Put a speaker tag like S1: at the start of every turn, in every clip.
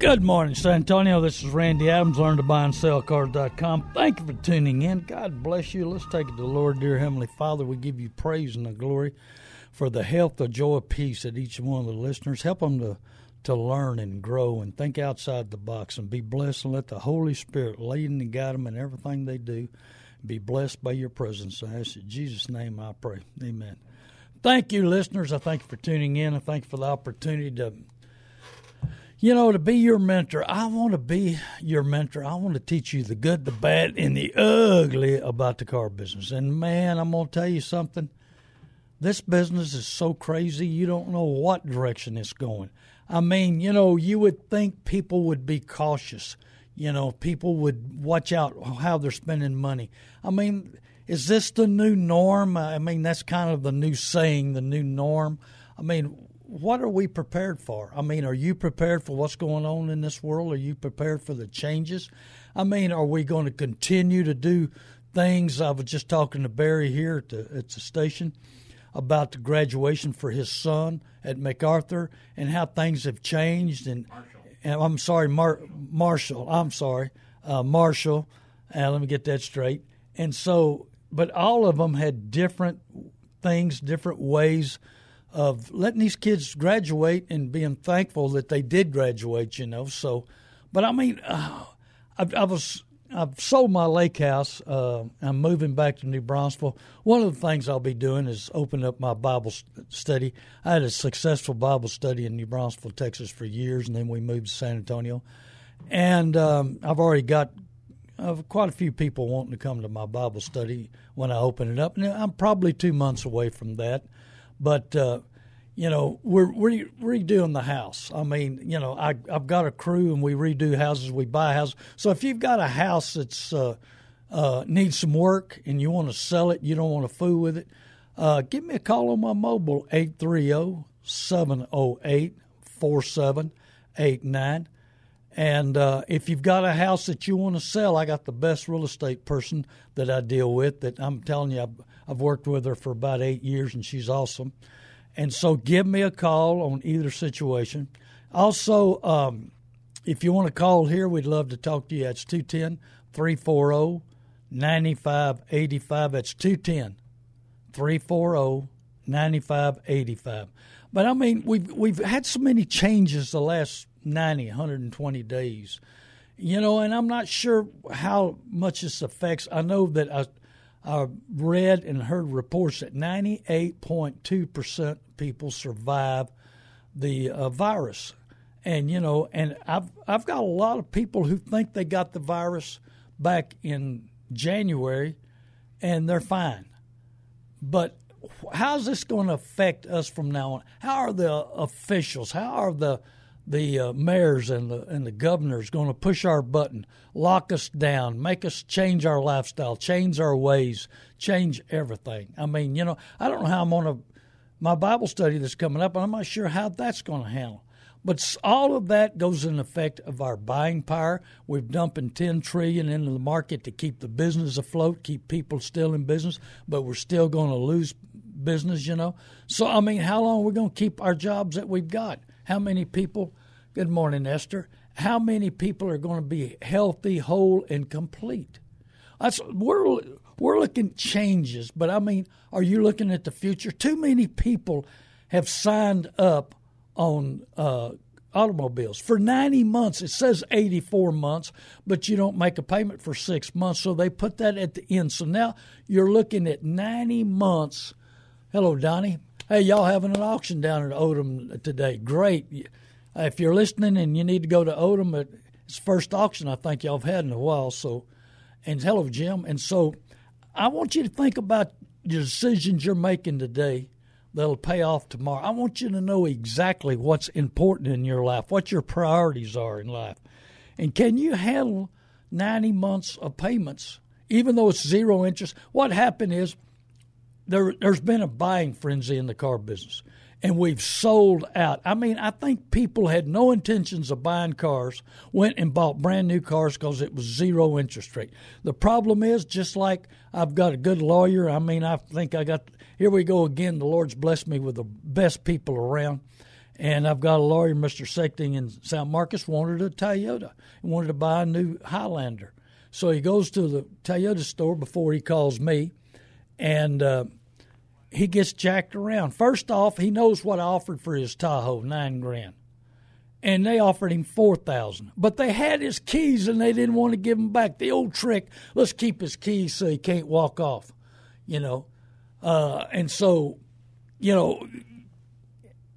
S1: Good morning, San Antonio. This is Randy Adams, learn to buy and sell cars.com. Thank you for tuning in. God bless you. Let's take it to the Lord, dear Heavenly Father. We give you praise and the glory for the health, the joy, peace at each one of the listeners. Help them to, to learn and grow and think outside the box and be blessed and let the Holy Spirit lead and guide them in everything they do. Be blessed by your presence. I ask in Jesus' name I pray. Amen. Thank you, listeners. I thank you for tuning in. I thank you for the opportunity to you know, to be your mentor, I want to be your mentor. I want to teach you the good, the bad, and the ugly about the car business. And man, I'm going to tell you something. This business is so crazy, you don't know what direction it's going. I mean, you know, you would think people would be cautious. You know, people would watch out how they're spending money. I mean, is this the new norm? I mean, that's kind of the new saying, the new norm. I mean, what are we prepared for? I mean, are you prepared for what's going on in this world? Are you prepared for the changes? I mean, are we going to continue to do things? I was just talking to Barry here at the, at the station about the graduation for his son at MacArthur and how things have changed. And, and I'm sorry, Mar- Marshall. I'm sorry, uh, Marshall. Uh, let me get that straight. And so, but all of them had different things, different ways of letting these kids graduate and being thankful that they did graduate, you know. So, but I mean, uh, I, I, was I've sold my lake house. Uh, I'm moving back to New Braunfels. One of the things I'll be doing is open up my Bible study. I had a successful Bible study in New Braunfels, Texas, for years, and then we moved to San Antonio. And um, I've already got uh, quite a few people wanting to come to my Bible study when I open it up. And I'm probably two months away from that. But uh, you know, we're re- redoing the house. I mean, you know, I, I've got a crew and we redo houses, we buy houses. So if you've got a house that's uh, uh, needs some work and you want to sell it, you don't want to fool with it, uh, give me a call on my mobile 830 708 4789. And uh, if you've got a house that you want to sell, I got the best real estate person that I deal with. That I'm telling you, I've, worked with her for about eight years, and she's awesome. And so, give me a call on either situation. Also, um, if you want to call here, we'd love to talk to you. That's 210 340 9585. That's 210 340 9585. But I mean, we've, we've had so many changes the last 90, 120 days. You know, and I'm not sure how much this affects. I know that I, I read and heard reports that 98.2% people survive the uh, virus. And, you know, and I've, I've got a lot of people who think they got the virus back in January and they're fine. But how's this going to affect us from now on? How are the officials, how are the the uh, mayors and the and the governors going to push our button, lock us down, make us change our lifestyle, change our ways, change everything. I mean, you know, I don't know how I'm going to my Bible study that's coming up, and I'm not sure how that's going to handle. But all of that goes in effect of our buying power. We're dumping ten trillion into the market to keep the business afloat, keep people still in business, but we're still going to lose business, you know. So I mean, how long are we going to keep our jobs that we've got? How many people Good morning, Esther. How many people are going to be healthy, whole, and complete? That's, we're, we're looking changes, but I mean, are you looking at the future? Too many people have signed up on uh, automobiles. For 90 months, it says 84 months, but you don't make a payment for six months, so they put that at the end. So now you're looking at 90 months. Hello, Donnie. Hey, y'all having an auction down at Odom today. Great. Uh, if you're listening and you need to go to Odom, it's first auction I think y'all have had in a while. So, and hello, Jim. And so I want you to think about your decisions you're making today that'll pay off tomorrow. I want you to know exactly what's important in your life, what your priorities are in life. And can you handle 90 months of payments, even though it's zero interest? What happened is there, there's been a buying frenzy in the car business, and we've sold out. I mean, I think people had no intentions of buying cars, went and bought brand new cars because it was zero interest rate. The problem is, just like I've got a good lawyer, I mean, I think I got here we go again. The Lord's blessed me with the best people around. And I've got a lawyer, Mr. Sechting in San Marcos, wanted a Toyota. He wanted to buy a new Highlander. So he goes to the Toyota store before he calls me, and uh, he gets jacked around. First off, he knows what I offered for his Tahoe, nine grand. And they offered him four thousand. But they had his keys and they didn't want to give him back. The old trick, let's keep his keys so he can't walk off. You know. Uh, and so, you know,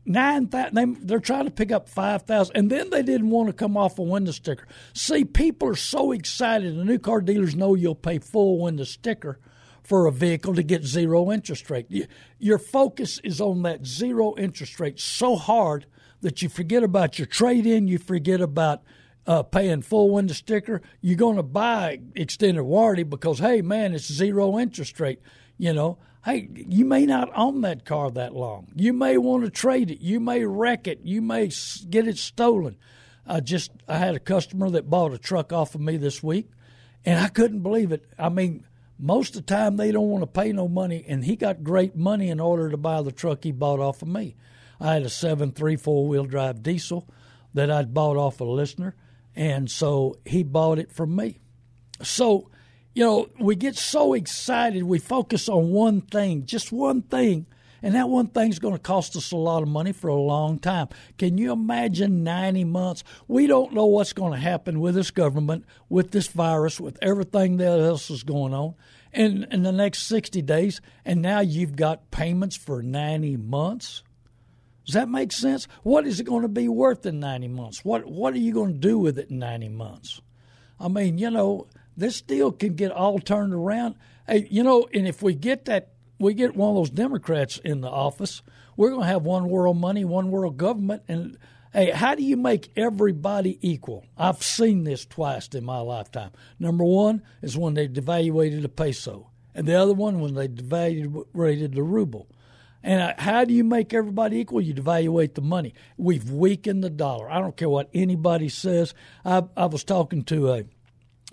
S1: nine thousand. They, they're trying to pick up five thousand, and then they didn't want to come off a window sticker. See, people are so excited. The new car dealers know you'll pay full window sticker for a vehicle to get zero interest rate. Your focus is on that zero interest rate so hard that you forget about your trade in. You forget about uh, paying full window sticker. You're going to buy extended warranty because hey, man, it's zero interest rate. You know hey, you may not own that car that long. You may want to trade it. You may wreck it. You may get it stolen. I just I had a customer that bought a truck off of me this week, and I couldn't believe it. I mean, most of the time they don't want to pay no money, and he got great money in order to buy the truck he bought off of me. I had a seven three four wheel drive diesel that I'd bought off a listener, and so he bought it from me. So you know, we get so excited, we focus on one thing, just one thing, and that one thing's going to cost us a lot of money for a long time. Can you imagine 90 months? We don't know what's going to happen with this government, with this virus, with everything that else is going on in, in the next 60 days, and now you've got payments for 90 months? Does that make sense? What is it going to be worth in 90 months? What, what are you going to do with it in 90 months? I mean, you know, this deal can get all turned around. Hey, you know, and if we get that, we get one of those Democrats in the office, we're going to have one world money, one world government. And hey, how do you make everybody equal? I've seen this twice in my lifetime. Number one is when they devaluated the peso, and the other one when they devaluated the ruble. And uh, how do you make everybody equal? You devaluate the money. We've weakened the dollar. I don't care what anybody says. I, I was talking to a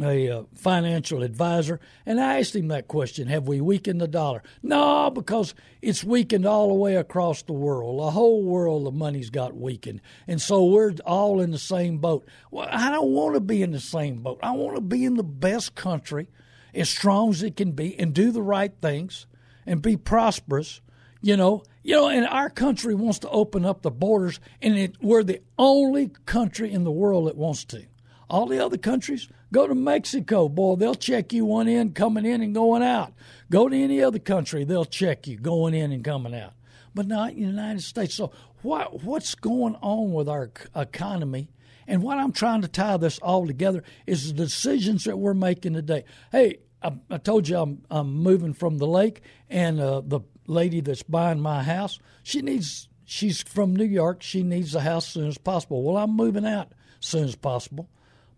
S1: a uh, financial advisor, and I asked him that question Have we weakened the dollar? No, because it's weakened all the way across the world. The whole world, the money's got weakened. And so we're all in the same boat. Well, I don't want to be in the same boat. I want to be in the best country, as strong as it can be, and do the right things and be prosperous. You know, you know, and our country wants to open up the borders, and it, we're the only country in the world that wants to. All the other countries, go to Mexico, boy, they'll check you one in, coming in and going out. Go to any other country, they'll check you going in and coming out. But not in the United States. So what what's going on with our economy? And what I'm trying to tie this all together is the decisions that we're making today. Hey, I, I told you I'm, I'm moving from the lake, and uh, the lady that's buying my house, she needs. She's from New York. She needs a house as soon as possible. Well, I'm moving out as soon as possible.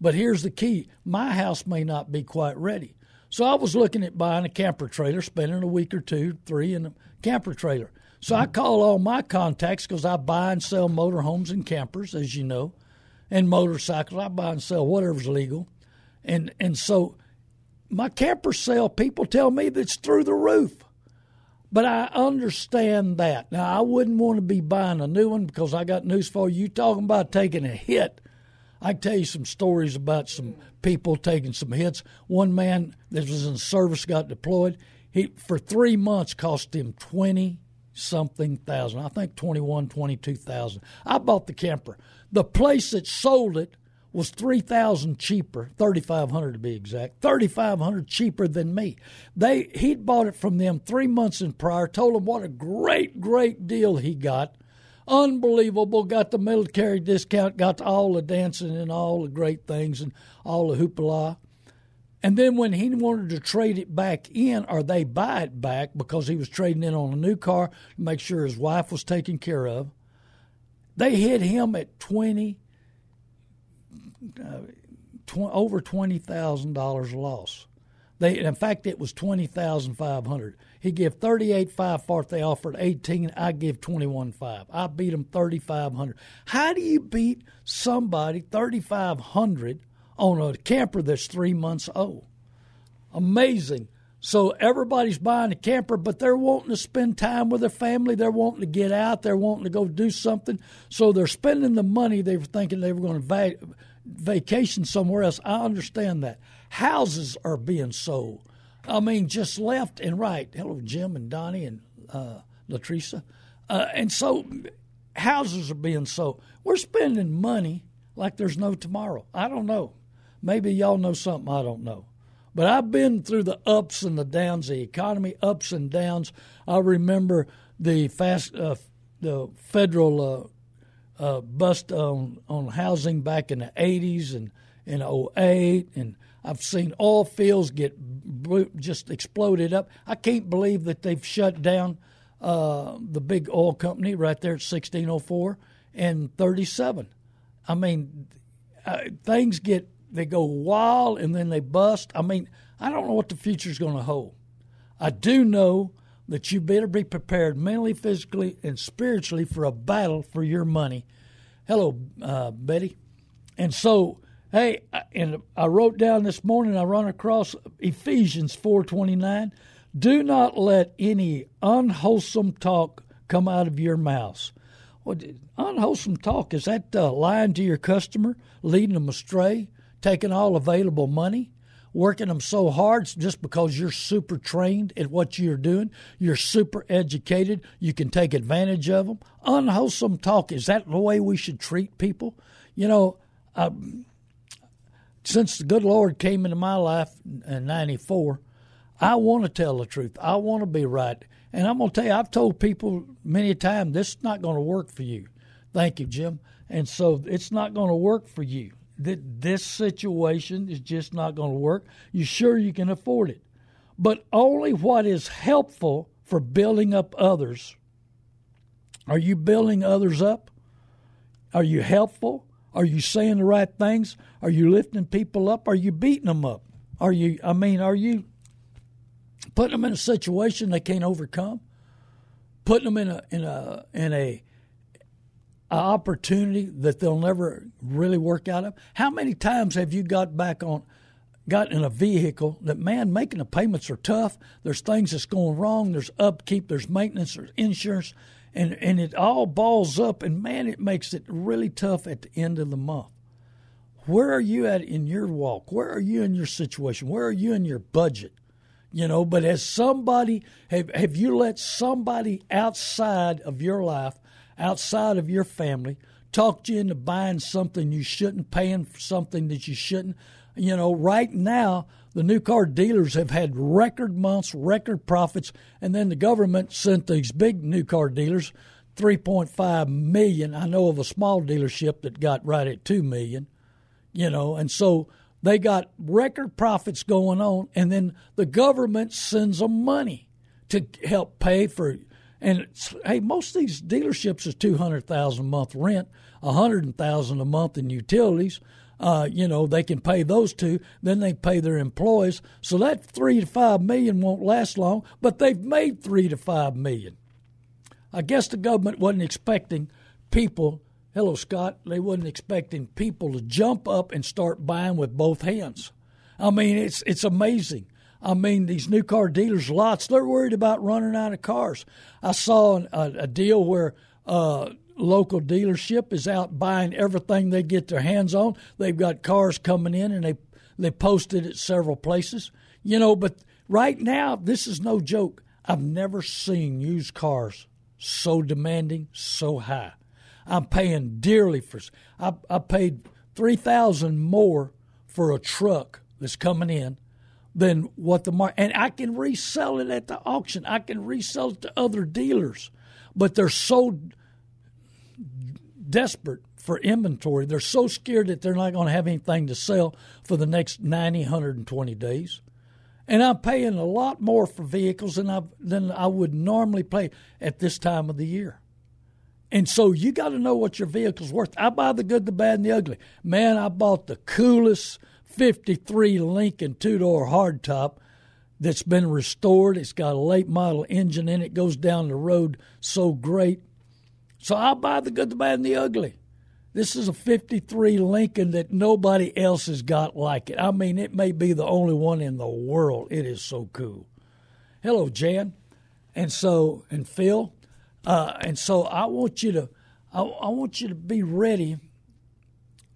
S1: But here's the key my house may not be quite ready. So I was looking at buying a camper trailer, spending a week or two, three in a camper trailer. So I mm-hmm. call all my contacts because I buy and sell motorhomes and campers, as you know, and motorcycles. I buy and sell whatever's legal. And and so my camper sale, people tell me that's through the roof. But I understand that. Now I wouldn't want to be buying a new one because I got news for you. You talking about taking a hit I tell you some stories about some people taking some hits. One man that was in service got deployed. He for three months cost him twenty something thousand. I think 21, 22,000. I bought the camper. The place that sold it was 3000 cheaper 3500 to be exact 3500 cheaper than me they he'd bought it from them three months in prior told them what a great great deal he got unbelievable got the military discount got all the dancing and all the great things and all the hoopla and then when he wanted to trade it back in or they buy it back because he was trading in on a new car to make sure his wife was taken care of they hit him at 20 uh, tw- over twenty thousand dollars loss. They, in fact, it was twenty thousand five hundred. He gave thirty eight five for it. They offered eighteen. I give twenty one five. I beat him thirty five hundred. How do you beat somebody thirty five hundred on a camper that's three months old? Amazing. So everybody's buying a camper, but they're wanting to spend time with their family. They're wanting to get out. They're wanting to go do something. So they're spending the money they were thinking they were going to va- vacation somewhere else. I understand that. Houses are being sold. I mean, just left and right. Hello, Jim and Donnie and uh, Latricia. Uh, and so houses are being sold. We're spending money like there's no tomorrow. I don't know. Maybe y'all know something I don't know. But I've been through the ups and the downs, the economy ups and downs. I remember the fast, uh, the federal uh, uh, bust on on housing back in the '80s and in '08, and I've seen oil fields get just exploded up. I can't believe that they've shut down uh, the big oil company right there at 1604 and 37. I mean, uh, things get they go wild and then they bust. I mean, I don't know what the future is going to hold. I do know that you better be prepared mentally, physically, and spiritually for a battle for your money. Hello, uh, Betty. And so, hey, and I wrote down this morning. I run across Ephesians four twenty nine. Do not let any unwholesome talk come out of your mouth. What unwholesome talk is that uh, lying to your customer, leading them astray, taking all available money, working them so hard just because you're super trained at what you're doing, you're super educated, you can take advantage of them. Unwholesome talk is that the way we should treat people? You know, since the good Lord came into my life in '94, I want to tell the truth. I want to be right. And I'm going to tell you, I've told people many times this is not going to work for you. Thank you, Jim. And so it's not going to work for you this situation is just not going to work. You sure you can afford it, but only what is helpful for building up others. Are you building others up? Are you helpful? Are you saying the right things? Are you lifting people up? Are you beating them up? Are you, I mean, are you putting them in a situation they can't overcome? Putting them in a, in a, in a, opportunity that they'll never really work out of? How many times have you got back on, got in a vehicle that, man, making the payments are tough. There's things that's going wrong. There's upkeep, there's maintenance, there's insurance, and, and it all balls up, and man, it makes it really tough at the end of the month. Where are you at in your walk? Where are you in your situation? Where are you in your budget? You know, but as somebody, have, have you let somebody outside of your life outside of your family, talked you into buying something you shouldn't, paying for something that you shouldn't. You know, right now, the new car dealers have had record months, record profits, and then the government sent these big new car dealers 3.5 million. I know of a small dealership that got right at 2 million, you know, and so they got record profits going on, and then the government sends them money to help pay for and hey, most of these dealerships is two hundred thousand a month rent, a hundred thousand a month in utilities. Uh, you know they can pay those two, then they pay their employees. So that three to five million won't last long, but they've made three to five million. I guess the government wasn't expecting people. Hello, Scott. They wasn't expecting people to jump up and start buying with both hands. I mean, it's it's amazing. I mean, these new car dealers, lots, they're worried about running out of cars. I saw a, a deal where uh, local dealership is out buying everything they get their hands on. They've got cars coming in and they they posted at several places. You know, but right now this is no joke. I've never seen used cars so demanding, so high. I'm paying dearly for. I, I paid three thousand more for a truck that's coming in than what the market, and I can resell it at the auction. I can resell it to other dealers, but they're so desperate for inventory. They're so scared that they're not going to have anything to sell for the next 90, 120 days. And I'm paying a lot more for vehicles than I than I would normally pay at this time of the year. And so you got to know what your vehicle's worth. I buy the good, the bad, and the ugly. Man, I bought the coolest 53 Lincoln two door hardtop that's been restored. It's got a late model engine in it, goes down the road so great. So I'll buy the good, the bad, and the ugly. This is a 53 Lincoln that nobody else has got like it. I mean, it may be the only one in the world. It is so cool. Hello, Jan. And so, and Phil. Uh, and so I want you to, I, I, want you to be ready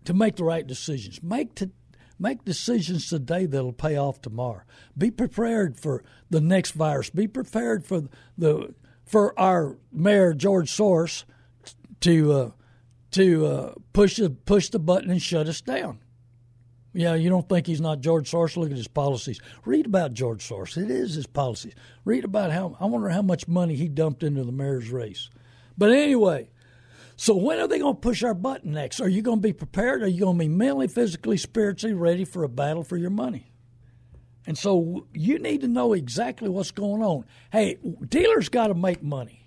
S1: to make the right decisions. Make to, make decisions today that'll pay off tomorrow. Be prepared for the next virus. Be prepared for the for our mayor George Soros to uh, to uh, push the push the button and shut us down. Yeah, you don't think he's not George Soros? Look at his policies. Read about George Soros. It is his policies. Read about how I wonder how much money he dumped into the mayor's race. But anyway, so when are they going to push our button next? Are you going to be prepared? Are you going to be mentally, physically, spiritually ready for a battle for your money? And so you need to know exactly what's going on. Hey, dealers got to make money.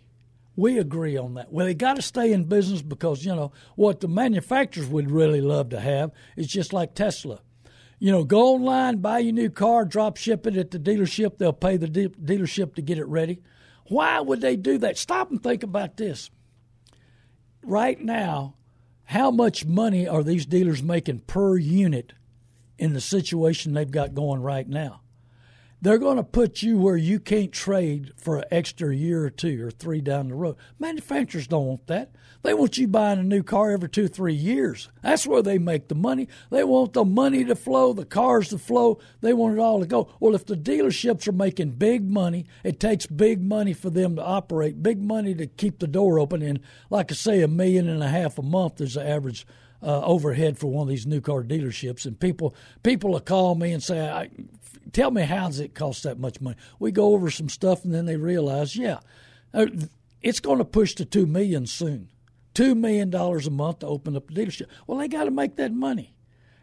S1: We agree on that. Well, they got to stay in business because, you know, what the manufacturers would really love to have is just like Tesla. You know, go online, buy your new car, drop ship it at the dealership. They'll pay the de- dealership to get it ready. Why would they do that? Stop and think about this. Right now, how much money are these dealers making per unit in the situation they've got going right now? They're going to put you where you can't trade for an extra year or two or three down the road. Manufacturers don't want that. They want you buying a new car every two, three years. That's where they make the money. They want the money to flow, the cars to flow. They want it all to go. Well, if the dealerships are making big money, it takes big money for them to operate, big money to keep the door open. And like I say, a million and a half a month is the average uh, overhead for one of these new car dealerships, and people people will call me and say, "Tell me how does it cost that much money?" We go over some stuff, and then they realize, yeah, uh, it's going to push to two million soon, two million dollars a month to open up a dealership. Well, they got to make that money,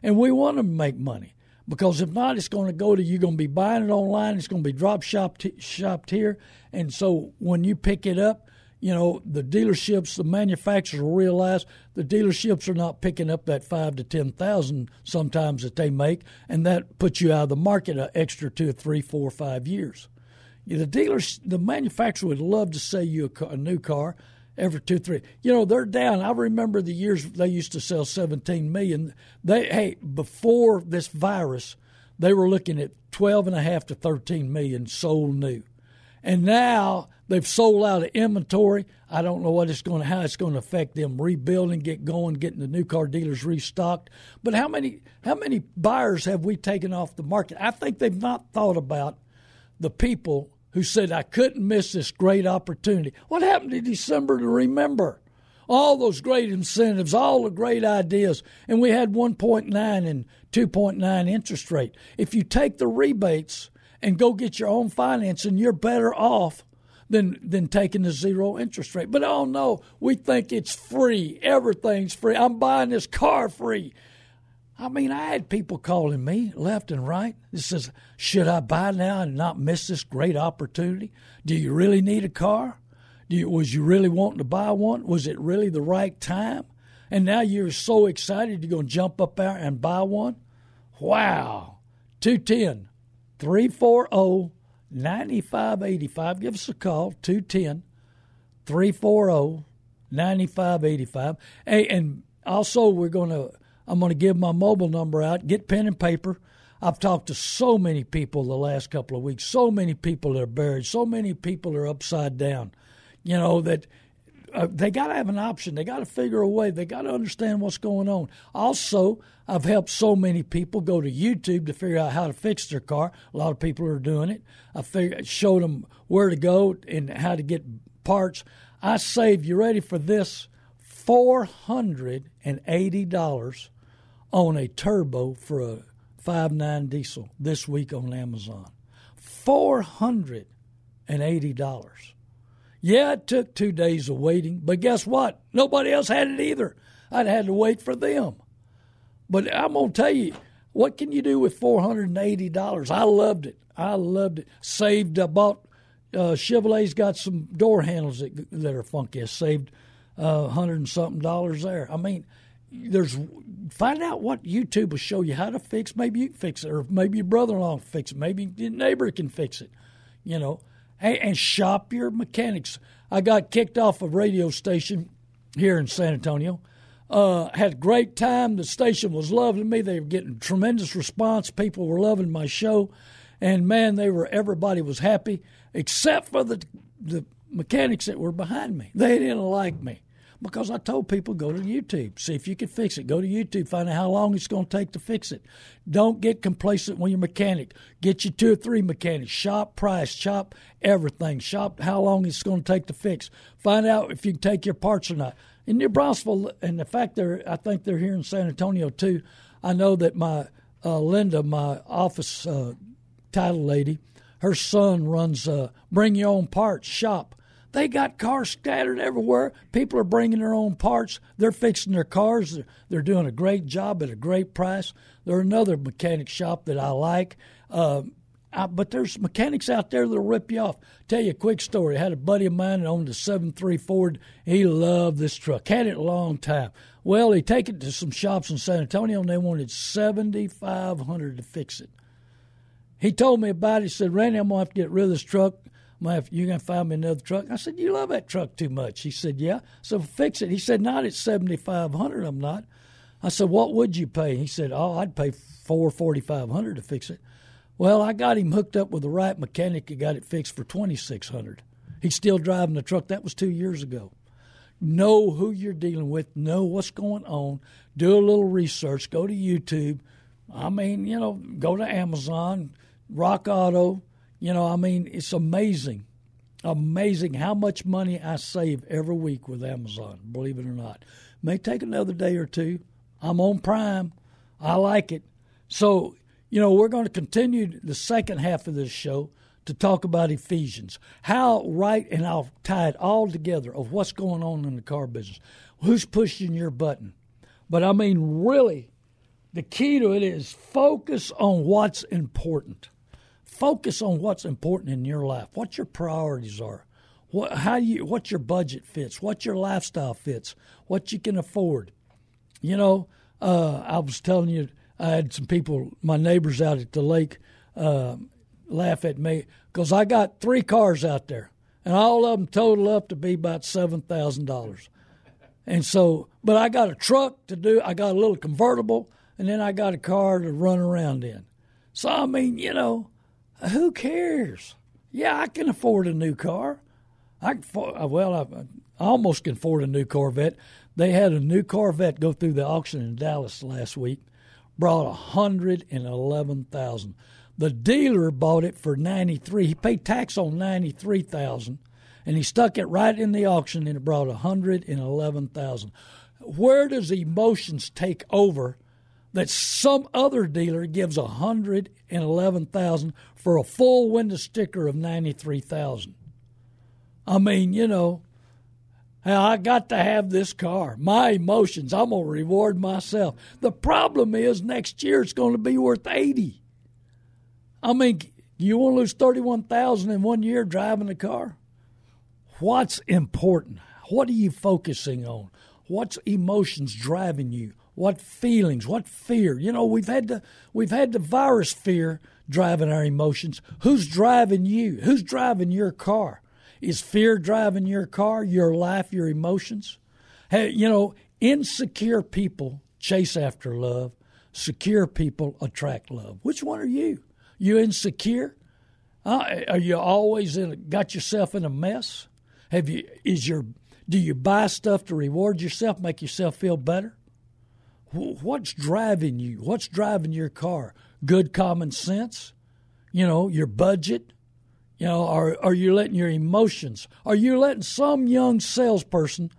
S1: and we want to make money because if not, it's going to go to you're going to be buying it online. It's going to be drop shopped shopped here, and so when you pick it up, you know, the dealerships, the manufacturers will realize the dealerships are not picking up that five to ten thousand sometimes that they make, and that puts you out of the market an extra two, three, four, five years. The dealers, the manufacturer would love to sell you a, car, a new car every two, three. You know, they're down. I remember the years they used to sell seventeen million. They hey before this virus, they were looking at twelve and a half to thirteen million sold new, and now They've sold out of inventory. I don't know what it's going to how it's going to affect them rebuilding, get going, getting the new car dealers restocked. But how many how many buyers have we taken off the market? I think they've not thought about the people who said I couldn't miss this great opportunity. What happened to December to remember? All those great incentives, all the great ideas, and we had 1.9 and 2.9 interest rate. If you take the rebates and go get your own financing, you're better off than than taking the zero interest rate. But oh no, we think it's free. Everything's free. I'm buying this car free. I mean, I had people calling me left and right. This says, should I buy now and not miss this great opportunity? Do you really need a car? Do you, was you really wanting to buy one? Was it really the right time? And now you're so excited you're going to jump up there and buy one? Wow. 210 340 9585. Give us a call, 210 340 9585. Hey, and also, we're going to, I'm going to give my mobile number out. Get pen and paper. I've talked to so many people the last couple of weeks, so many people are buried, so many people are upside down, you know, that uh, they got to have an option. They got to figure a way. They got to understand what's going on. Also, I've helped so many people go to YouTube to figure out how to fix their car. A lot of people are doing it. I figured, showed them where to go and how to get parts. I saved, you ready for this? $480 on a turbo for a 5.9 diesel this week on Amazon. $480. Yeah, it took two days of waiting, but guess what? Nobody else had it either. I'd had to wait for them. But I'm going to tell you, what can you do with $480? I loved it. I loved it. Saved, I bought, uh, Chevrolet's got some door handles that, that are funky. I saved a uh, hundred and something dollars there. I mean, there's find out what YouTube will show you how to fix. Maybe you fix it, or maybe your brother-in-law can fix it. Maybe your neighbor can fix it. You know, and, and shop your mechanics. I got kicked off a radio station here in San Antonio. Uh, had a great time. The station was loving me. They were getting tremendous response. People were loving my show, and man, they were everybody was happy except for the the mechanics that were behind me. They didn't like me because I told people go to YouTube, see if you can fix it. Go to YouTube, find out how long it's going to take to fix it. Don't get complacent when you're mechanic. Get you two or three mechanics. Shop price, shop everything. Shop how long it's going to take to fix. Find out if you can take your parts or not. In New Braunfels, and the fact they're, I think they're here in San Antonio too. I know that my uh, Linda, my office uh, title lady, her son runs a bring your own parts shop they got cars scattered everywhere. People are bringing their own parts. They're fixing their cars. They're doing a great job at a great price. There's another mechanic shop that I like. Uh, I, but there's mechanics out there that'll rip you off. Tell you a quick story. I had a buddy of mine that owned a 7.3 Ford. He loved this truck. Had it a long time. Well, he take it to some shops in San Antonio, and they wanted 7500 to fix it. He told me about it. He said, Randy, I'm going to have to get rid of this truck you're going to find me another truck. I said, you love that truck too much. He said, yeah. So fix it. He said, not at 7500 I'm not. I said, what would you pay? He said, oh, I'd pay four forty five hundred to fix it. Well, I got him hooked up with the right mechanic and got it fixed for 2600 He's still driving the truck. That was two years ago. Know who you're dealing with. Know what's going on. Do a little research. Go to YouTube. I mean, you know, go to Amazon, Rock Auto, you know, I mean, it's amazing, amazing how much money I save every week with Amazon, believe it or not. May take another day or two. I'm on Prime. I like it. So, you know, we're going to continue the second half of this show to talk about Ephesians. How right, and I'll tie it all together of what's going on in the car business. Who's pushing your button? But I mean, really, the key to it is focus on what's important focus on what's important in your life, what your priorities are, what how you what your budget fits, what your lifestyle fits, what you can afford. You know, uh, I was telling you, I had some people, my neighbors out at the lake, uh, laugh at me because I got three cars out there, and all of them total up to be about seven thousand dollars. And so, but I got a truck to do. I got a little convertible, and then I got a car to run around in. So I mean, you know, who cares? Yeah, I can afford a new car. I can, uh, well, I, I almost can afford a new Corvette. They had a new Corvette go through the auction in Dallas last week, brought a hundred and eleven thousand. The dealer bought it for ninety three. He paid tax on ninety three thousand, and he stuck it right in the auction, and it brought a hundred and eleven thousand. Where does emotions take over that some other dealer gives a hundred and eleven thousand for a full window sticker of 93,000. I mean, you know, I got to have this car. My emotions, I'm going to reward myself. The problem is next year it's going to be worth 80. I mean, you want to lose 31,000 in one year driving the car? What's important? What are you focusing on? What's emotions driving you? What feelings? What fear? You know, we've had the we've had the virus fear driving our emotions. Who's driving you? Who's driving your car? Is fear driving your car, your life, your emotions? Hey, you know, insecure people chase after love. Secure people attract love. Which one are you? You insecure? Uh, are you always in, got yourself in a mess? Have you is your do you buy stuff to reward yourself, make yourself feel better? What's driving you? What's driving your car? Good common sense, you know, your budget, You know, are are you letting your emotions? Are you letting some young salesperson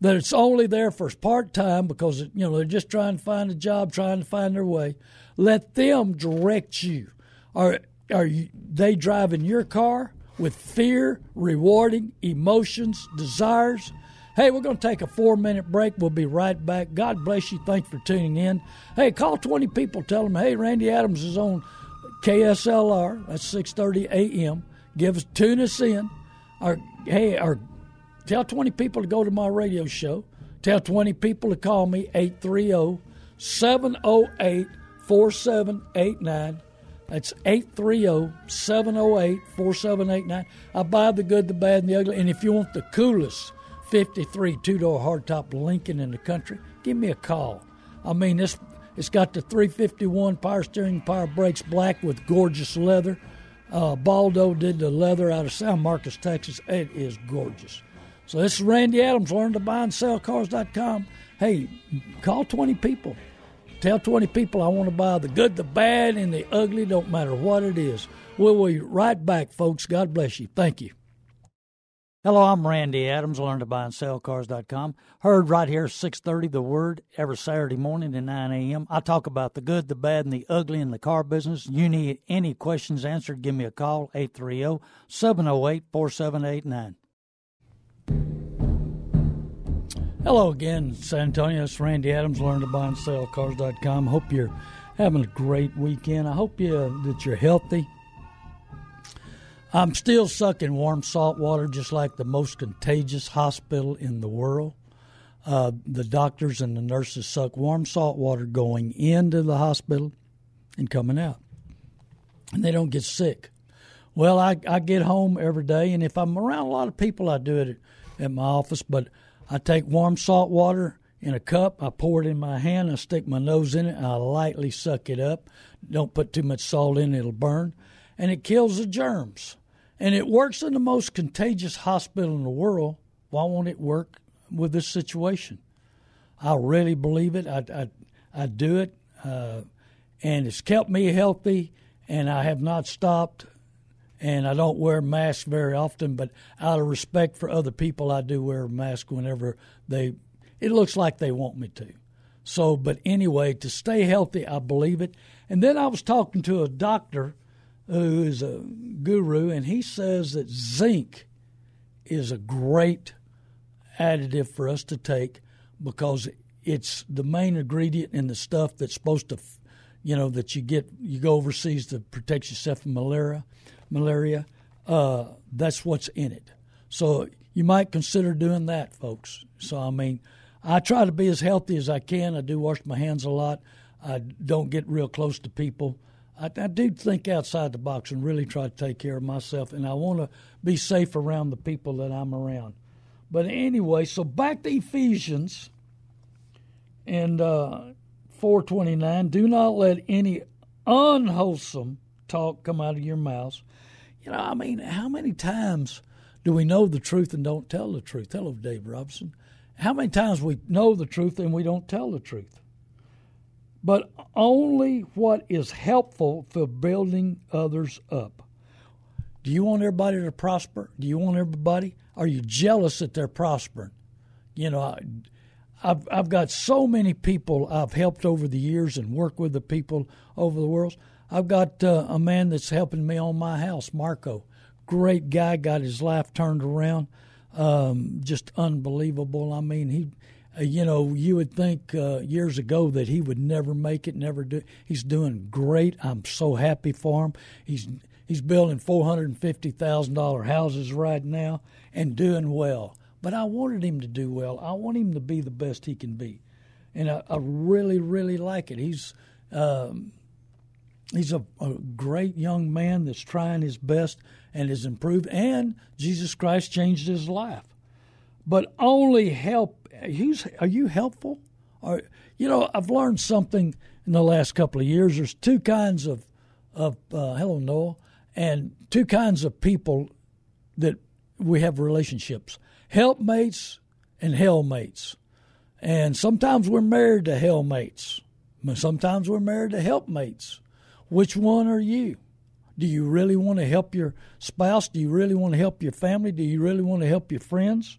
S1: that it's only there for part time because you know they're just trying to find a job, trying to find their way? Let them direct you. Are are you, they driving your car with fear, rewarding emotions, desires? Hey, we're going to take a four minute break. We'll be right back. God bless you. Thanks for tuning in. Hey, call 20 people. Tell them, hey, Randy Adams is on KSLR. That's 6:30 a.m. Give us tune us in. Or hey, or tell 20 people to go to my radio show. Tell 20 people to call me 830 708 4789. That's 830 708 4789. I buy the good, the bad, and the ugly. And if you want the coolest 53 two door hardtop Lincoln in the country, give me a call. I mean, this it's got the 351 power steering, power brakes, black with gorgeous leather. Uh, Baldo did the leather out of San Marcos, Texas. It is gorgeous. So this is Randy Adams. Learn to buy and sell cars.com. Hey, call 20 people. Tell 20 people I want to buy the good, the bad, and the ugly. Don't matter what it is. We'll be right back, folks. God bless you. Thank you. Hello, I'm Randy Adams, learn to buy and sell cars.com. Heard right here 6:30 the word every Saturday morning at 9 a.m. I talk about the good, the bad and the ugly in the car business. You need any questions answered, give me a call 830-708-4789. Hello again, San Antonio. It's Randy Adams, learn to buy and sell cars.com. Hope you're having a great weekend. I hope you that you're healthy I'm still sucking warm salt water, just like the most contagious hospital in the world. Uh, the doctors and the nurses suck warm salt water going into the hospital and coming out, and they don't get sick. Well, I, I get home every day, and if I'm around a lot of people, I do it at my office. But I take warm salt water in a cup, I pour it in my hand, I stick my nose in it, and I lightly suck it up. Don't put too much salt in; it'll burn and it kills the germs. And it works in the most contagious hospital in the world. Why won't it work with this situation? I really believe it. I, I, I do it. Uh, and it's kept me healthy, and I have not stopped. And I don't wear masks very often, but out of respect for other people, I do wear a mask whenever they. It looks like they want me to. So, but anyway, to stay healthy, I believe it. And then I was talking to a doctor who is a guru, and he says that zinc is a great additive for us to take because it's the main ingredient in the stuff that's supposed to, you know, that you get you go overseas to protect yourself from malaria. Malaria, uh, that's what's in it. So you might consider doing that, folks. So I mean, I try to be as healthy as I can. I do wash my hands a lot. I don't get real close to people. I, I do think outside the box and really try to take care of myself, and I want to be safe around the people that I'm around. But anyway, so back to Ephesians and uh, 429. Do not let any unwholesome talk come out of your mouths. You know, I mean, how many times do we know the truth and don't tell the truth? Hello, Dave Robinson. How many times we know the truth and we don't tell the truth? But only what is helpful for building others up. Do you want everybody to prosper? Do you want everybody? Are you jealous that they're prospering? You know, I, I've I've got so many people I've helped over the years and worked with the people over the world. I've got uh, a man that's helping me on my house, Marco. Great guy, got his life turned around. Um, just unbelievable. I mean, he you know, you would think uh, years ago that he would never make it, never do. He's doing great. I'm so happy for him. He's he's building four hundred and fifty thousand dollar houses right now and doing well. But I wanted him to do well. I want him to be the best he can be, and I, I really, really like it. He's um, he's a, a great young man that's trying his best and has improved. And Jesus Christ changed his life but only help. Who's, are you helpful? You know, I've learned something in the last couple of years. There's two kinds of, of uh, hello, Noah, and two kinds of people that we have relationships helpmates and hellmates. And sometimes we're married to hellmates, sometimes we're married to helpmates. Which one are you? Do you really want to help your spouse? Do you really want to help your family? Do you really want to help your friends?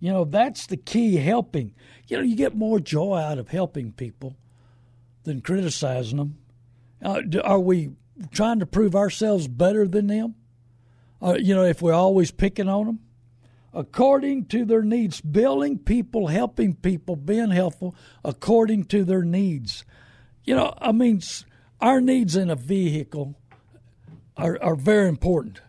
S1: You know, that's the key helping. You know, you get more joy out of helping people than criticizing them. Uh, are we trying to prove ourselves better than them? Uh, you know, if we're always picking on them? According to their needs, building people, helping people, being helpful according to their needs. You know, I mean, our needs in a vehicle are, are very important.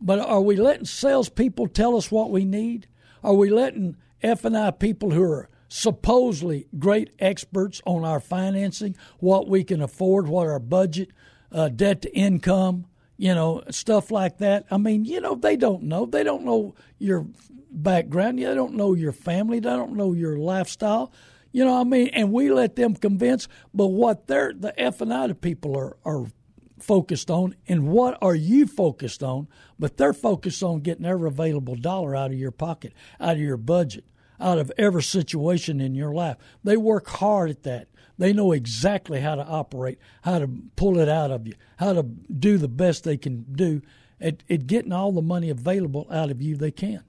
S1: But are we letting salespeople tell us what we need? Are we letting F and I people who are supposedly great experts on our financing, what we can afford, what our budget, uh, debt to income, you know, stuff like that. I mean, you know, they don't know. They don't know your background. They don't know your family. They don't know your lifestyle. You know, I mean, and we let them convince. But what they're the F and I people are are focused on, and what are you focused on? But they're focused on getting every available dollar out of your pocket, out of your budget, out of every situation in your life. They work hard at that. They know exactly how to operate, how to pull it out of you, how to do the best they can do at, at getting all the money available out of you they can.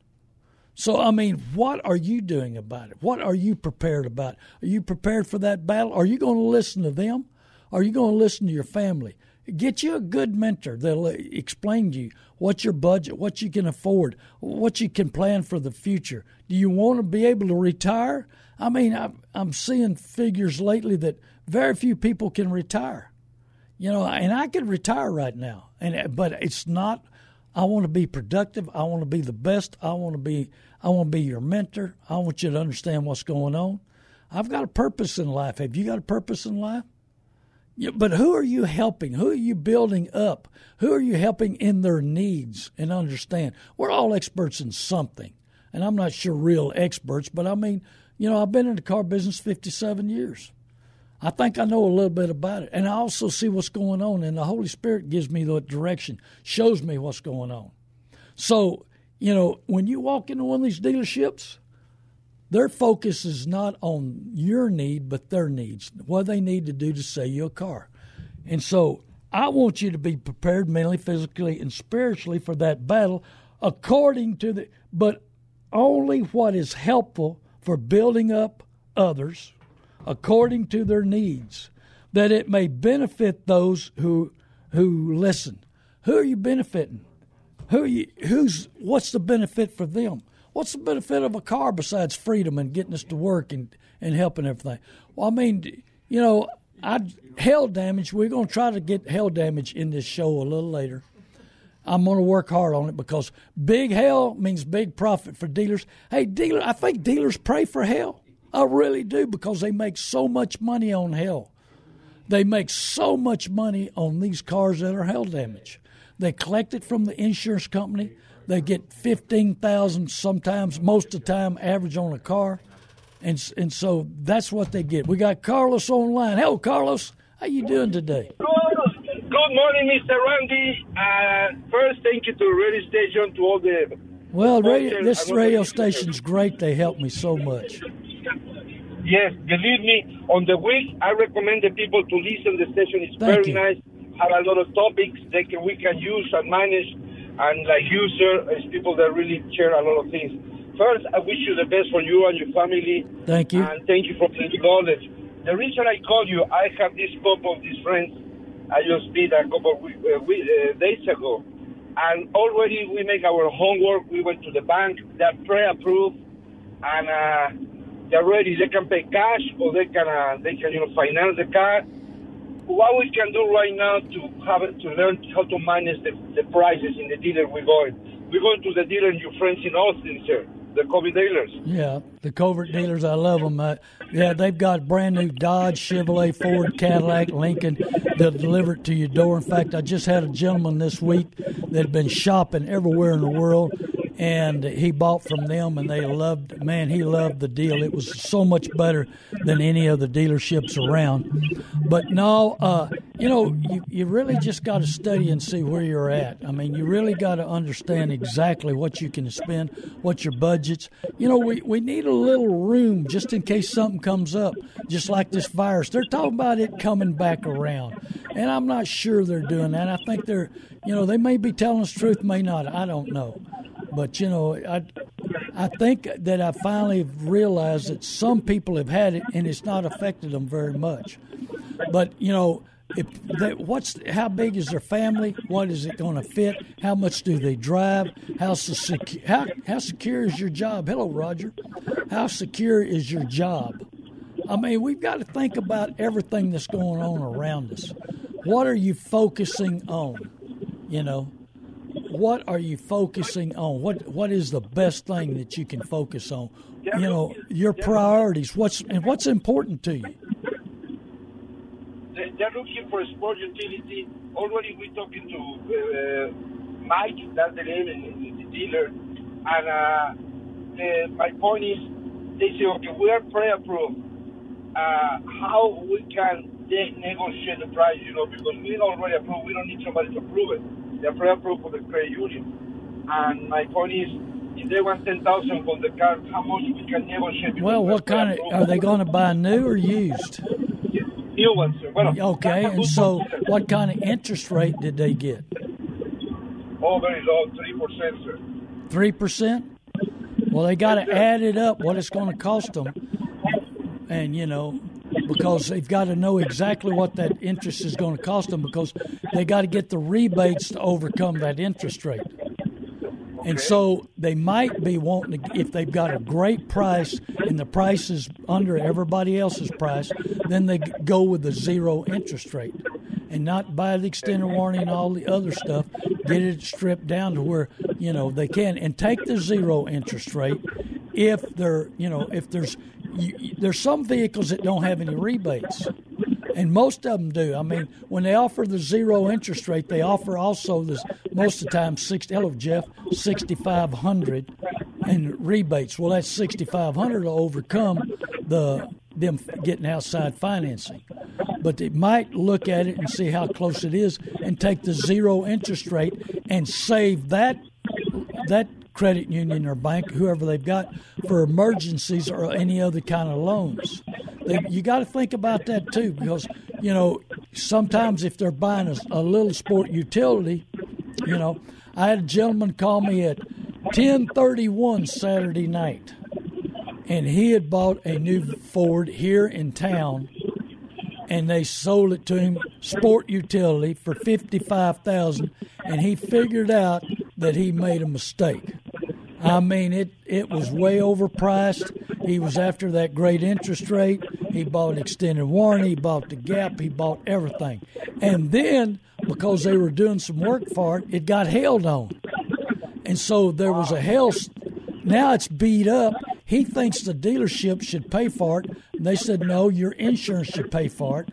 S1: So, I mean, what are you doing about it? What are you prepared about? Are you prepared for that battle? Are you going to listen to them? Are you going to listen to your family? Get you a good mentor that'll explain to you what's your budget, what you can afford, what you can plan for the future. Do you want to be able to retire? I mean, I'm seeing figures lately that very few people can retire. You know, and I could retire right now, and but it's not. I want to be productive. I want to be the best. I want to be. I want to be your mentor. I want you to understand what's going on. I've got a purpose in life. Have you got a purpose in life? But who are you helping? Who are you building up? Who are you helping in their needs and understand? We're all experts in something. And I'm not sure real experts, but I mean, you know, I've been in the car business 57 years. I think I know a little bit about it. And I also see what's going on, and the Holy Spirit gives me the direction, shows me what's going on. So, you know, when you walk into one of these dealerships, their focus is not on your need, but their needs, what they need to do to sell you a car. And so I want you to be prepared mentally, physically, and spiritually for that battle according to the, but only what is helpful for building up others according to their needs, that it may benefit those who who listen. Who are you benefiting? Who are you, who's what's the benefit for them? What's the benefit of a car besides freedom and getting us to work and, and helping everything? Well, I mean, you know, I hail damage. We're going to try to get hail damage in this show a little later. I'm going to work hard on it because big hail means big profit for dealers. Hey, dealer, I think dealers pray for hail. I really do because they make so much money on hail. They make so much money on these cars that are hail damage. They collect it from the insurance company. They get fifteen thousand sometimes, most of the time, average on a car, and and so that's what they get. We got Carlos online. Hello, Carlos. How you doing today?
S2: Good morning, Mr. Randy. Uh, first, thank you to radio station to all the.
S1: Well, radio, this radio station's great. They help me so much.
S2: Yes, believe me. On the week, I recommend the people to listen. The station is
S1: Thank
S2: very
S1: you.
S2: nice. Have a lot of topics that we can use and manage and like you, sir, as people that really share a lot of things. First, I wish you the best for you and your family.
S1: Thank you.
S2: And thank you for the knowledge. The reason I called you, I have this couple of these friends I just did a couple of uh, uh, days ago. And already we make our homework. We went to the bank. They're pre-approved. And uh, they're ready. They can pay cash or they can, uh, they can you know, finance the car what we can do right now to have to learn how to manage the, the prices in the dealer we're going. We're going to the dealer and your friends in Austin, sir. The Covert dealers.
S1: Yeah, the covert dealers, I love them. Uh, yeah, they've got brand new Dodge, Chevrolet, Ford, Cadillac, Lincoln. They'll deliver it to your door. In fact, I just had a gentleman this week that had been shopping everywhere in the world, and he bought from them, and they loved. Man, he loved the deal. It was so much better than any of the dealerships around. But no, uh, you know, you, you really just got to study and see where you're at. I mean, you really got to understand exactly what you can spend, what your budgets. You know, we, we need a little room just in case something comes up, just like this virus. They're talking about it coming back around, and I'm not sure they're doing that. I think they're, you know, they may be telling us truth, may not. I don't know. But you know, I I think that I finally realized that some people have had it and it's not affected them very much. But you know, if they, what's how big is their family? What is it going to fit? How much do they drive? How, secu- how how secure is your job? Hello, Roger. How secure is your job? I mean, we've got to think about everything that's going on around us. What are you focusing on? You know, what are you focusing on? What what is the best thing that you can focus on? You know, your priorities. What's and what's important to you?
S2: They're looking for a sport utility. Already we're talking to uh, Mike, that's the name, the dealer. And uh, the, my point is, they say, okay, we are pre-approved. Uh, how we can negotiate the price, you know, because we already approved. We don't need somebody to approve it they're pre-approved for the credit union. And my point is, if they want 10000 for the car, how much we can negotiate?
S1: Well, what kind of, are they going to buy new or used?
S2: New ones, sir. Well,
S1: okay, and so what kind of interest rate did they get?
S2: Oh, very low, 3%, sir.
S1: 3%? Well, they got to add it up, what it's going to cost them. And, you know, because they've got to know exactly what that interest is going to cost them because they got to get the rebates to overcome that interest rate. And so they might be wanting to, if they've got a great price and the price is under everybody else's price, then they go with the zero interest rate and not buy the extended warranty and all the other stuff. Get it stripped down to where, you know, they can and take the zero interest rate if they're, you know, if there's you, there's some vehicles that don't have any rebates, and most of them do. I mean, when they offer the zero interest rate, they offer also this most of the time sixty. Hello, Jeff, sixty five hundred, and rebates. Well, that's sixty five hundred to overcome the them getting outside financing. But they might look at it and see how close it is, and take the zero interest rate and save that that credit union or bank, whoever they've got, for emergencies or any other kind of loans. They, you got to think about that too, because you know sometimes if they're buying a, a little sport utility, you know, I had a gentleman call me at ten thirty one Saturday night, and he had bought a new Ford here in town, and they sold it to him sport utility for fifty five thousand, and he figured out that he made a mistake. I mean, it, it was way overpriced. He was after that great interest rate. He bought extended warranty. He bought the gap. He bought everything. And then, because they were doing some work for it, it got held on. And so there was a hell. Now it's beat up. He thinks the dealership should pay for it. And they said, no, your insurance should pay for it.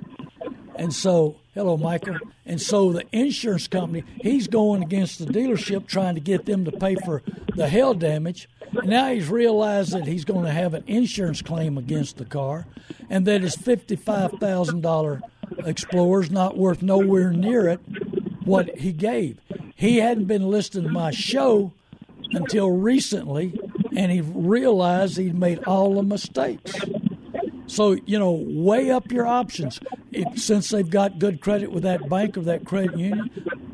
S1: And so, hello, Michael. And so the insurance company, he's going against the dealership trying to get them to pay for the hail damage. Now he's realized that he's going to have an insurance claim against the car and that his $55,000 Explorer's not worth nowhere near it what he gave. He hadn't been listening to my show until recently, and he realized he'd made all the mistakes. So, you know, weigh up your options. If, since they've got good credit with that bank or that credit union,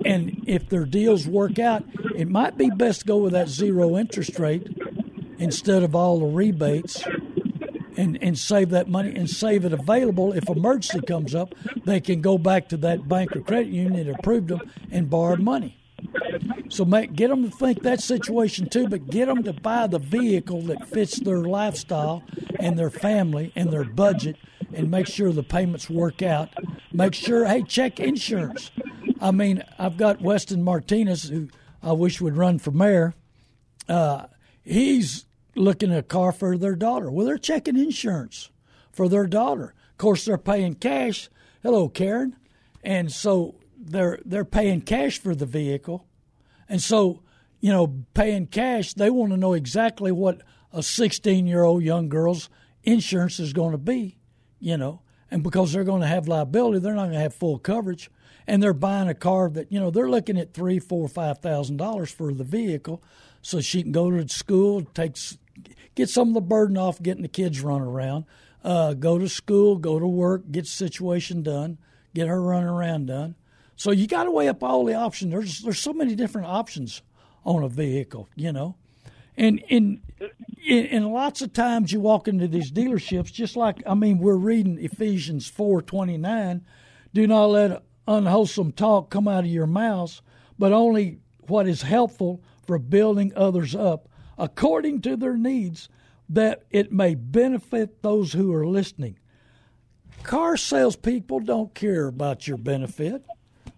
S1: and if their deals work out, it might be best to go with that zero interest rate instead of all the rebates and, and save that money and save it available. If emergency comes up, they can go back to that bank or credit union that approved them and borrow money. So make, get them to think that situation too, but get them to buy the vehicle that fits their lifestyle and their family and their budget, and make sure the payments work out. Make sure, hey, check insurance. I mean, I've got Weston Martinez, who I wish would run for mayor. Uh, he's looking at a car for their daughter. Well, they're checking insurance for their daughter. Of course, they're paying cash. Hello, Karen. And so they're they're paying cash for the vehicle, and so you know, paying cash, they want to know exactly what a 16 year old young girl's insurance is going to be, you know, and because they're going to have liability, they're not going to have full coverage. And they're buying a car that, you know, they're looking at three, four, five thousand dollars for the vehicle so she can go to school, takes get some of the burden off getting the kids run around, uh, go to school, go to work, get the situation done, get her running around done. So you got to weigh up all the options. There's there's so many different options on a vehicle, you know, and in and lots of times you walk into these dealerships, just like I mean, we're reading Ephesians four twenty nine. Do not let unwholesome talk come out of your mouths, but only what is helpful for building others up according to their needs, that it may benefit those who are listening. Car salespeople don't care about your benefit.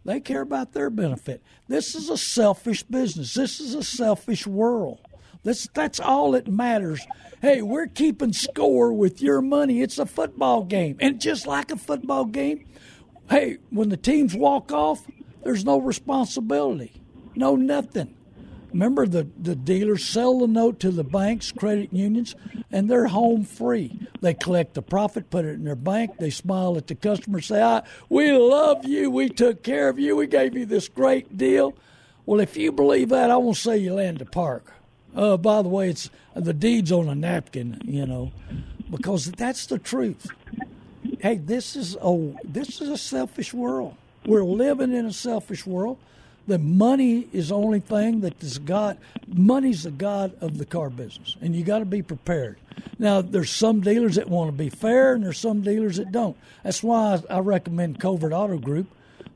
S1: They care about their benefit. This is a selfish business. This is a selfish world. This, that's all that matters. Hey, we're keeping score with your money. It's a football game. And just like a football game, hey, when the teams walk off, there's no responsibility, no nothing. Remember, the, the dealers sell the note to the banks, credit unions, and they're home free. They collect the profit, put it in their bank. They smile at the customer, say, I, We love you. We took care of you. We gave you this great deal. Well, if you believe that, I won't say you land the park. Uh, by the way, it's the deed's on a napkin, you know, because that's the truth. Hey, this is a this is a selfish world. We're living in a selfish world that money is the only thing that is God. Money's the God of the car business, and you got to be prepared. Now, there's some dealers that want to be fair, and there's some dealers that don't. That's why I, I recommend Covert Auto Group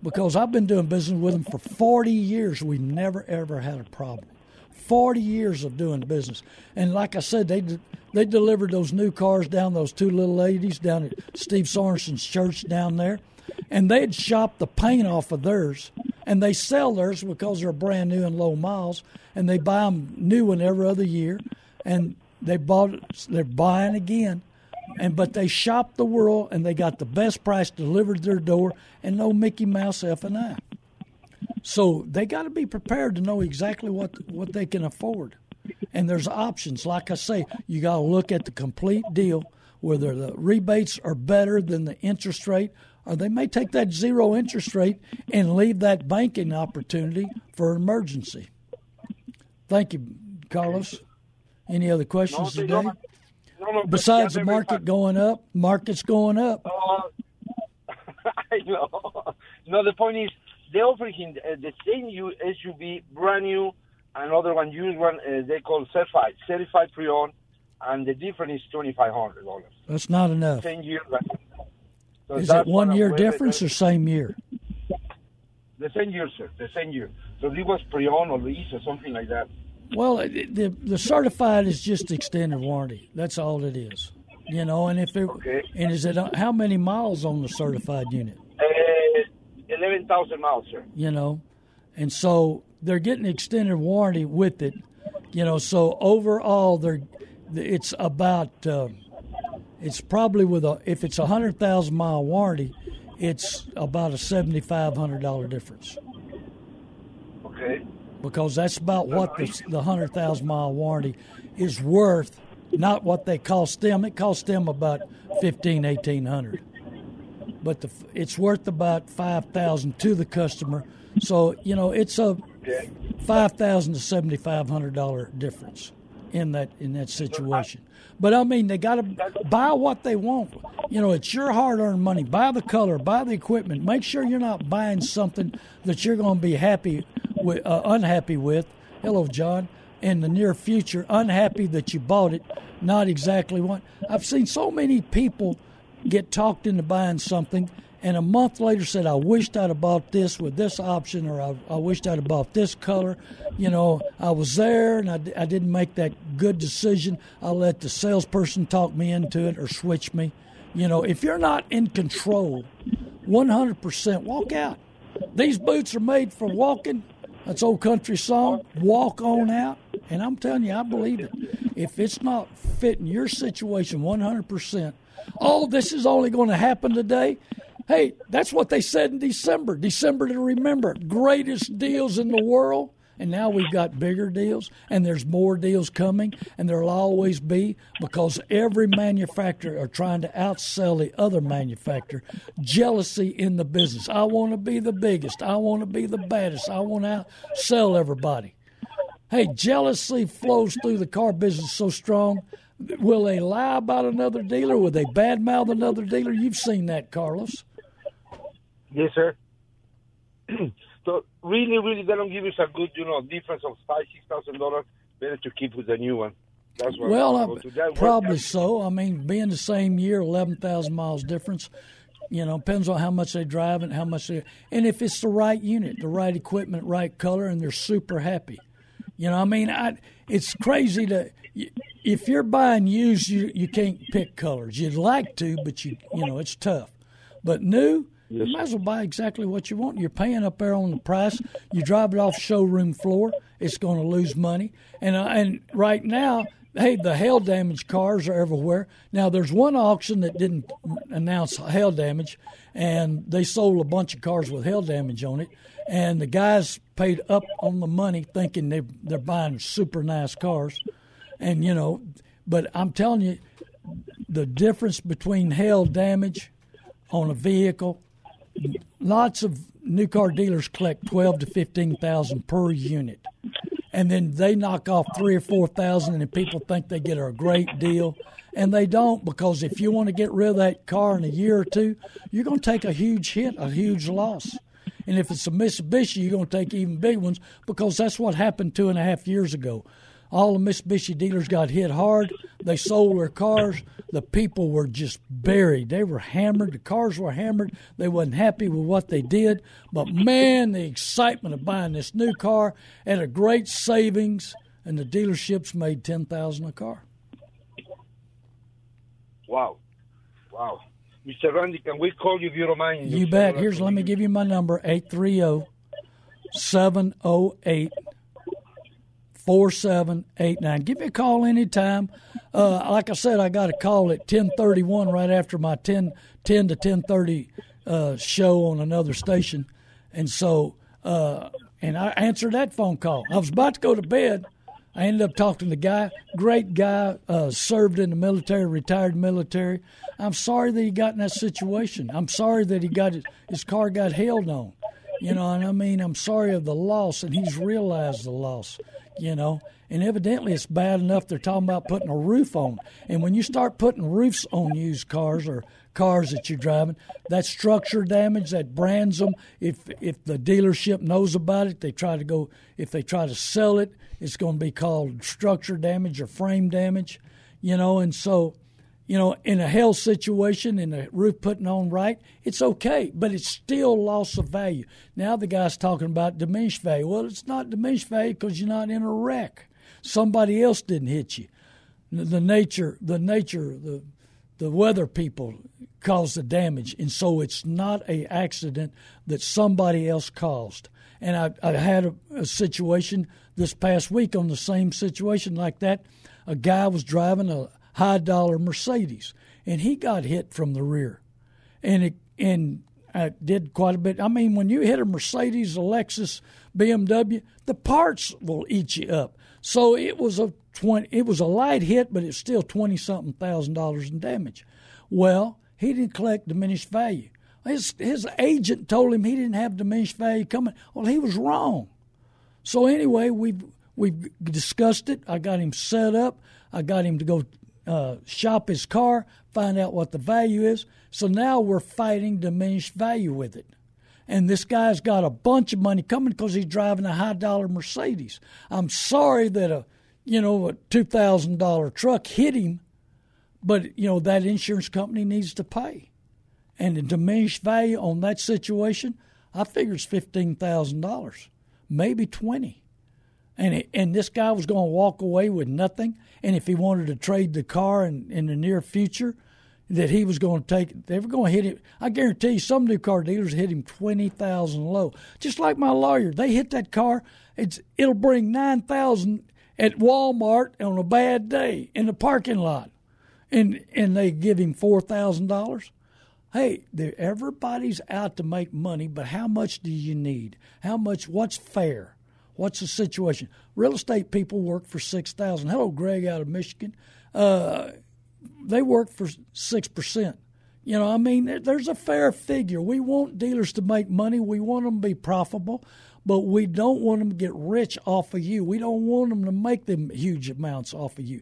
S1: because I've been doing business with them for 40 years. We've never ever had a problem. 40 years of doing business, and like I said, they they delivered those new cars down those two little ladies down at Steve Sorensen's church down there, and they'd shop the paint off of theirs. And they sell theirs because they're brand new and low miles, and they buy them new one every other year, and they bought they're buying again, and but they shop the world and they got the best price delivered to their door, and no Mickey Mouse F and I. So they got to be prepared to know exactly what what they can afford, and there's options. Like I say, you got to look at the complete deal, whether the rebates are better than the interest rate or they may take that zero interest rate and leave that banking opportunity for emergency. Thank you, Carlos. Any other questions no, today? No, Besides the market going up, market's going up.
S2: Uh, I know. No, the point is they offer him uh, the same SUV, brand new, another one used one. Uh, they call certified, certified pre-owned, and the difference is twenty five hundred dollars.
S1: That's not enough.
S2: Ten years.
S1: So Is it one year difference or same year?
S2: The same year, sir. The same year. So it was pre-owned or lease or something like that.
S1: Well, the the certified is just extended warranty. That's all it is. You know, and if it okay. and is it how many miles on the certified unit?
S2: Uh, Eleven thousand miles, sir.
S1: You know, and so they're getting extended warranty with it. You know, so overall, they're it's about. Uh, it's probably with a if it's a hundred thousand mile warranty, it's about a seventy five hundred dollar difference.
S2: Okay.
S1: Because that's about what the, the hundred thousand mile warranty is worth, not what they cost them. It costs them about fifteen eighteen hundred, but the, it's worth about five thousand to the customer. So you know it's a five thousand to seventy five hundred dollar difference in that in that situation. But I mean, they got to buy what they want. You know, it's your hard-earned money. Buy the color, buy the equipment. Make sure you're not buying something that you're going to be happy with, uh, unhappy with. Hello, John. In the near future, unhappy that you bought it, not exactly what I've seen. So many people get talked into buying something and a month later said, I wished I'd have bought this with this option, or I, I wished I'd have bought this color. You know, I was there and I, I didn't make that good decision. I let the salesperson talk me into it or switch me. You know, if you're not in control, 100% walk out. These boots are made for walking. That's old country song. Walk on out. And I'm telling you, I believe it. If it's not fitting your situation 100%, oh, this is only going to happen today. Hey, that's what they said in December. December to remember. Greatest deals in the world. and now we've got bigger deals, and there's more deals coming, and there'll always be because every manufacturer are trying to outsell the other manufacturer. Jealousy in the business. I want to be the biggest. I want to be the baddest. I want to outsell everybody. Hey, jealousy flows through the car business so strong. Will they lie about another dealer? Will they badmouth another dealer? You've seen that, Carlos.
S2: Yes, sir. so really, really, they don't give us a good, you know, difference of five, six thousand dollars. Better to keep with the new one. That's what
S1: well, uh, probably so. I mean, being the same year, eleven thousand miles difference. You know, depends on how much they drive and how much they, and if it's the right unit, the right equipment, right color, and they're super happy. You know, I mean, I, it's crazy to if you're buying used, you you can't pick colors. You'd like to, but you you know it's tough. But new, you might as well buy exactly what you want. You're paying up there on the price. You drive it off showroom floor, it's going to lose money. And uh, and right now, hey, the hail damage cars are everywhere. Now there's one auction that didn't announce hail damage, and they sold a bunch of cars with hail damage on it. And the guys paid up on the money, thinking they they're buying super nice cars, and you know. But I'm telling you, the difference between hail damage on a vehicle lots of new car dealers collect twelve to fifteen thousand per unit, and then they knock off three or four thousand, and people think they get a great deal, and they don't because if you want to get rid of that car in a year or two, you're going to take a huge hit, a huge loss. And if it's a Mitsubishi, you're going to take even big ones because that's what happened two and a half years ago. All the Mitsubishi dealers got hit hard. They sold their cars. The people were just buried. They were hammered. The cars were hammered. They wasn't happy with what they did. But man, the excitement of buying this new car at a great savings, and the dealerships made ten thousand a car.
S2: Wow, wow, Mr. Randy, can we call you if you don't mind?
S1: You bet. Here's let me give you my number: eight three zero seven zero eight. 4789. Give me a call anytime. Uh, like I said, I got a call at 1031 right after my 10, 10 to 1030 uh, show on another station. And so, uh, and I answered that phone call. I was about to go to bed. I ended up talking to the guy, great guy, uh, served in the military, retired military. I'm sorry that he got in that situation. I'm sorry that he got his, his car got held on. You know, and I mean, I'm sorry of the loss, and he's realized the loss you know. And evidently, it's bad enough they're talking about putting a roof on. And when you start putting roofs on used cars or cars that you're driving, that structure damage that brands them. If if the dealership knows about it, they try to go. If they try to sell it, it's going to be called structure damage or frame damage, you know. And so you know, in a hail situation, in a roof putting on right, it's okay, but it's still loss of value. Now the guy's talking about diminished value. Well, it's not diminished value because you're not in a wreck. Somebody else didn't hit you. The nature, the nature, the the weather people caused the damage, and so it's not a accident that somebody else caused. And I, I had a, a situation this past week on the same situation like that. A guy was driving a high dollar Mercedes, and he got hit from the rear, and it and did quite a bit. I mean, when you hit a Mercedes, a Lexus, BMW, the parts will eat you up. So it was a twenty. It was a light hit, but it's still twenty something thousand dollars in damage. Well, he didn't collect diminished value. His his agent told him he didn't have diminished value coming. Well, he was wrong. So anyway, we've we've discussed it. I got him set up. I got him to go uh, shop his car, find out what the value is. So now we're fighting diminished value with it. And this guy's got a bunch of money coming because he's driving a high dollar Mercedes. I'm sorry that a you know a two thousand dollar truck hit him, but you know that insurance company needs to pay. And the diminished value on that situation, I figure it's fifteen thousand dollars, maybe twenty and it, and this guy was going to walk away with nothing. And if he wanted to trade the car in, in the near future, that he was going to take, they were going to hit him. I guarantee you, some new car dealers hit him twenty thousand low. Just like my lawyer, they hit that car. It's it'll bring nine thousand at Walmart on a bad day in the parking lot, and and they give him four thousand dollars. Hey, everybody's out to make money, but how much do you need? How much? What's fair? What's the situation? Real estate people work for six thousand. Hello, Greg out of Michigan. Uh, they work for six percent. You know, I mean, there's a fair figure. We want dealers to make money. We want them to be profitable, but we don't want them to get rich off of you. We don't want them to make them huge amounts off of you.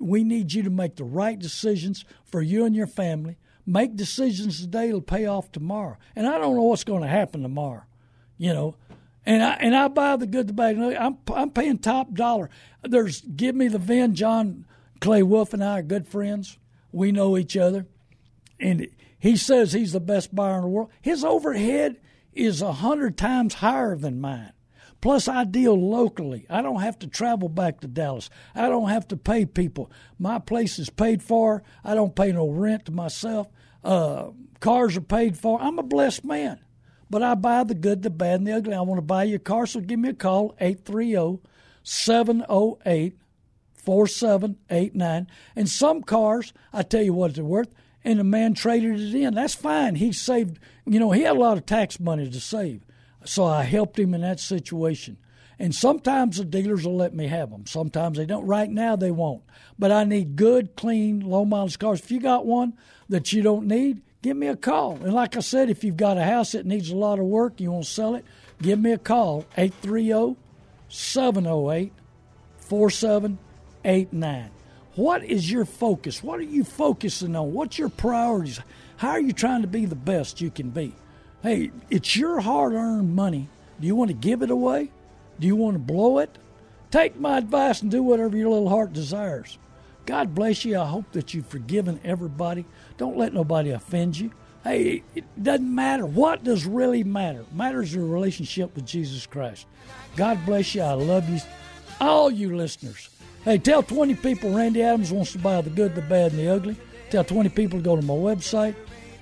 S1: We need you to make the right decisions for you and your family. Make decisions today that'll pay off tomorrow. And I don't know what's going to happen tomorrow. You know, and I and I buy the good, the bad. I'm I'm paying top dollar. There's give me the VIN. John Clay Wolf and I are good friends. We know each other and he says he's the best buyer in the world. His overhead is a hundred times higher than mine. Plus, I deal locally. I don't have to travel back to Dallas. I don't have to pay people. My place is paid for. I don't pay no rent to myself. Uh, cars are paid for. I'm a blessed man. But I buy the good, the bad, and the ugly. I want to buy your car, so give me a call, 830 708 4789. And some cars, I tell you what they're worth, and the man traded it in. That's fine. He saved, you know, he had a lot of tax money to save. So I helped him in that situation. And sometimes the dealers will let me have them. Sometimes they don't. Right now they won't. But I need good, clean, low mileage cars. If you got one that you don't need, give me a call. And like I said, if you've got a house that needs a lot of work, you want to sell it, give me a call. 830 708 4789. What is your focus? What are you focusing on? What's your priorities? How are you trying to be the best you can be? Hey, it's your hard earned money. Do you want to give it away? Do you want to blow it? Take my advice and do whatever your little heart desires. God bless you. I hope that you've forgiven everybody. Don't let nobody offend you. Hey, it doesn't matter. What does really matter? Matters your relationship with Jesus Christ. God bless you. I love you. All you listeners. Hey, tell 20 people Randy Adams wants to buy the good, the bad, and the ugly. Tell 20 people to go to my website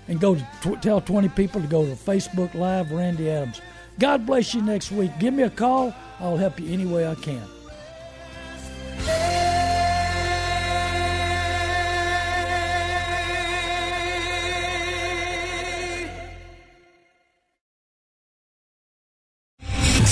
S1: and go tw- tell 20 people to go to Facebook Live Randy Adams. God bless you next week. Give me a call. I'll help you any way I can.